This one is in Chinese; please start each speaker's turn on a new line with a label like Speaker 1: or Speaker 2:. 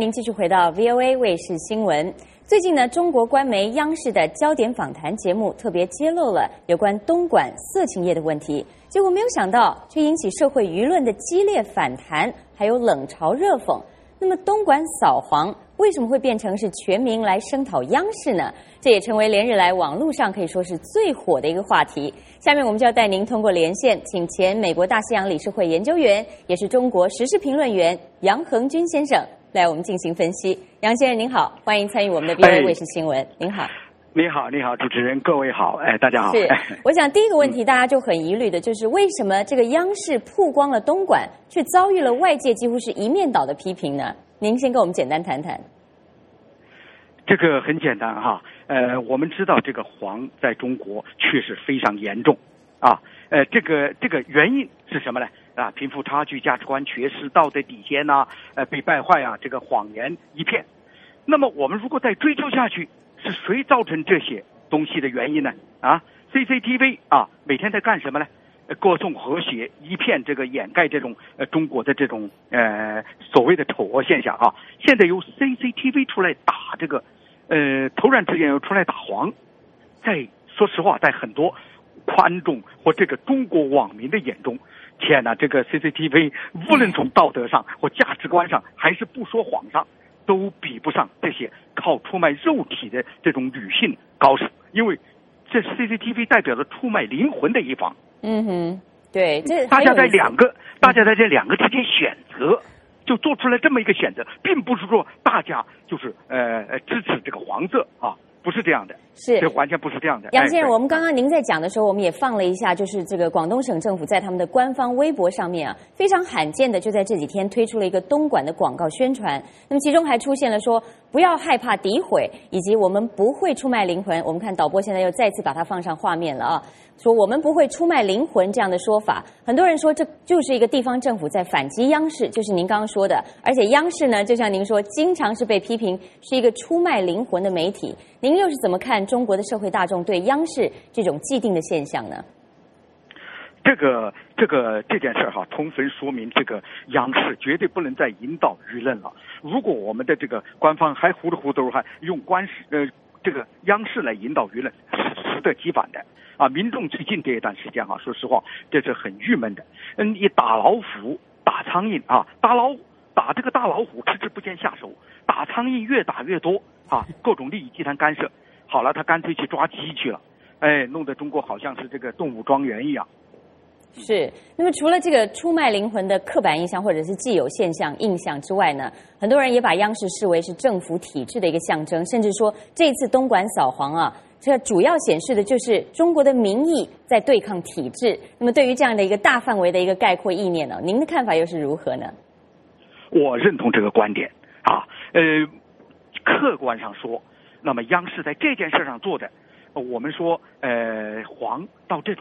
Speaker 1: 您继续回到 VOA 卫视新闻。最近呢，中国官媒央视的焦点访谈节目特别揭露了有关东莞色情业的问题，结果没有想到，却引起社会舆论的激烈反弹，还有冷嘲热讽。那么，东莞扫黄为什么会变成是全民来声讨央视呢？这也成为连日来网络上可以说是最火的一个话题。下面我们就要带您通过连线，请前美国大西洋理事会研究员，也是中国时事评论员杨恒军先生。来，我们进行分析。杨先生您好，欢迎参与我们的 VOA 卫视新闻。您好，
Speaker 2: 你好，你好，主持人，各位好，哎，大家好。
Speaker 1: 是，我想第一个问题大家就很疑虑的，就是为什么这个央视曝光了东莞，却遭遇了外界几乎是一面倒的批评呢？您先跟我们简单谈谈。
Speaker 2: 这个很简单哈，呃，我们知道这个黄在中国确实非常严重啊，呃，这个这个原因是什么呢？啊，贫富差距、价值观缺失、道德底线呐，呃，被败坏啊，这个谎言一片。那么，我们如果再追究下去，是谁造成这些东西的原因呢？啊，CCTV 啊，每天在干什么呢？歌颂和谐，一片这个掩盖这种呃中国的这种呃所谓的丑恶现象啊。现在由 CCTV 出来打这个，呃，突然之间又出来打黄，在说实话，在很多观众或这个中国网民的眼中。天哪，这个 CCTV 无论从道德上或价值观上，还是不说谎上，都比不上这些靠出卖肉体的这种女性高手，因为这 CCTV 代表着出卖灵魂的一方。
Speaker 1: 嗯哼，对，这
Speaker 2: 大家在两个，大家在这两个之间选择，就做出了这么一个选择，并不是说大家就是呃支持这个黄色啊。不是这样的，
Speaker 1: 是
Speaker 2: 这完全不是这样的。
Speaker 1: 杨先生，我们刚刚您在讲的时候，我们也放了一下，就是这个广东省政府在他们的官方微博上面啊，非常罕见的就在这几天推出了一个东莞的广告宣传。那么其中还出现了说不要害怕诋毁，以及我们不会出卖灵魂。我们看导播现在又再次把它放上画面了啊。说我们不会出卖灵魂这样的说法，很多人说这就是一个地方政府在反击央视，就是您刚刚说的。而且央视呢，就像您说，经常是被批评是一个出卖灵魂的媒体。您又是怎么看中国的社会大众对央视这种既定的现象呢？
Speaker 2: 这个这个这件事哈，充分说明这个央视绝对不能再引导舆论了。如果我们的这个官方还糊里糊涂还用官视呃这个央视来引导舆论，是适得其反的。啊，民众最近这一段时间哈，说实话，这是很郁闷的。嗯，你打老虎、打苍蝇啊，打老虎打这个大老虎，迟迟不见下手；打苍蝇越打越多啊，各种利益集团干涉。好了，他干脆去抓鸡去了，哎，弄得中国好像是这个动物庄园一样。
Speaker 1: 是。那么，除了这个出卖灵魂的刻板印象或者是既有现象印象之外呢，很多人也把央视视为是政府体制的一个象征，甚至说这次东莞扫黄啊。这主要显示的就是中国的民意在对抗体制。那么，对于这样的一个大范围的一个概括意念呢，您的看法又是如何呢？
Speaker 2: 我认同这个观点啊。呃，客观上说，那么央视在这件事上做的，我们说，呃，黄到这。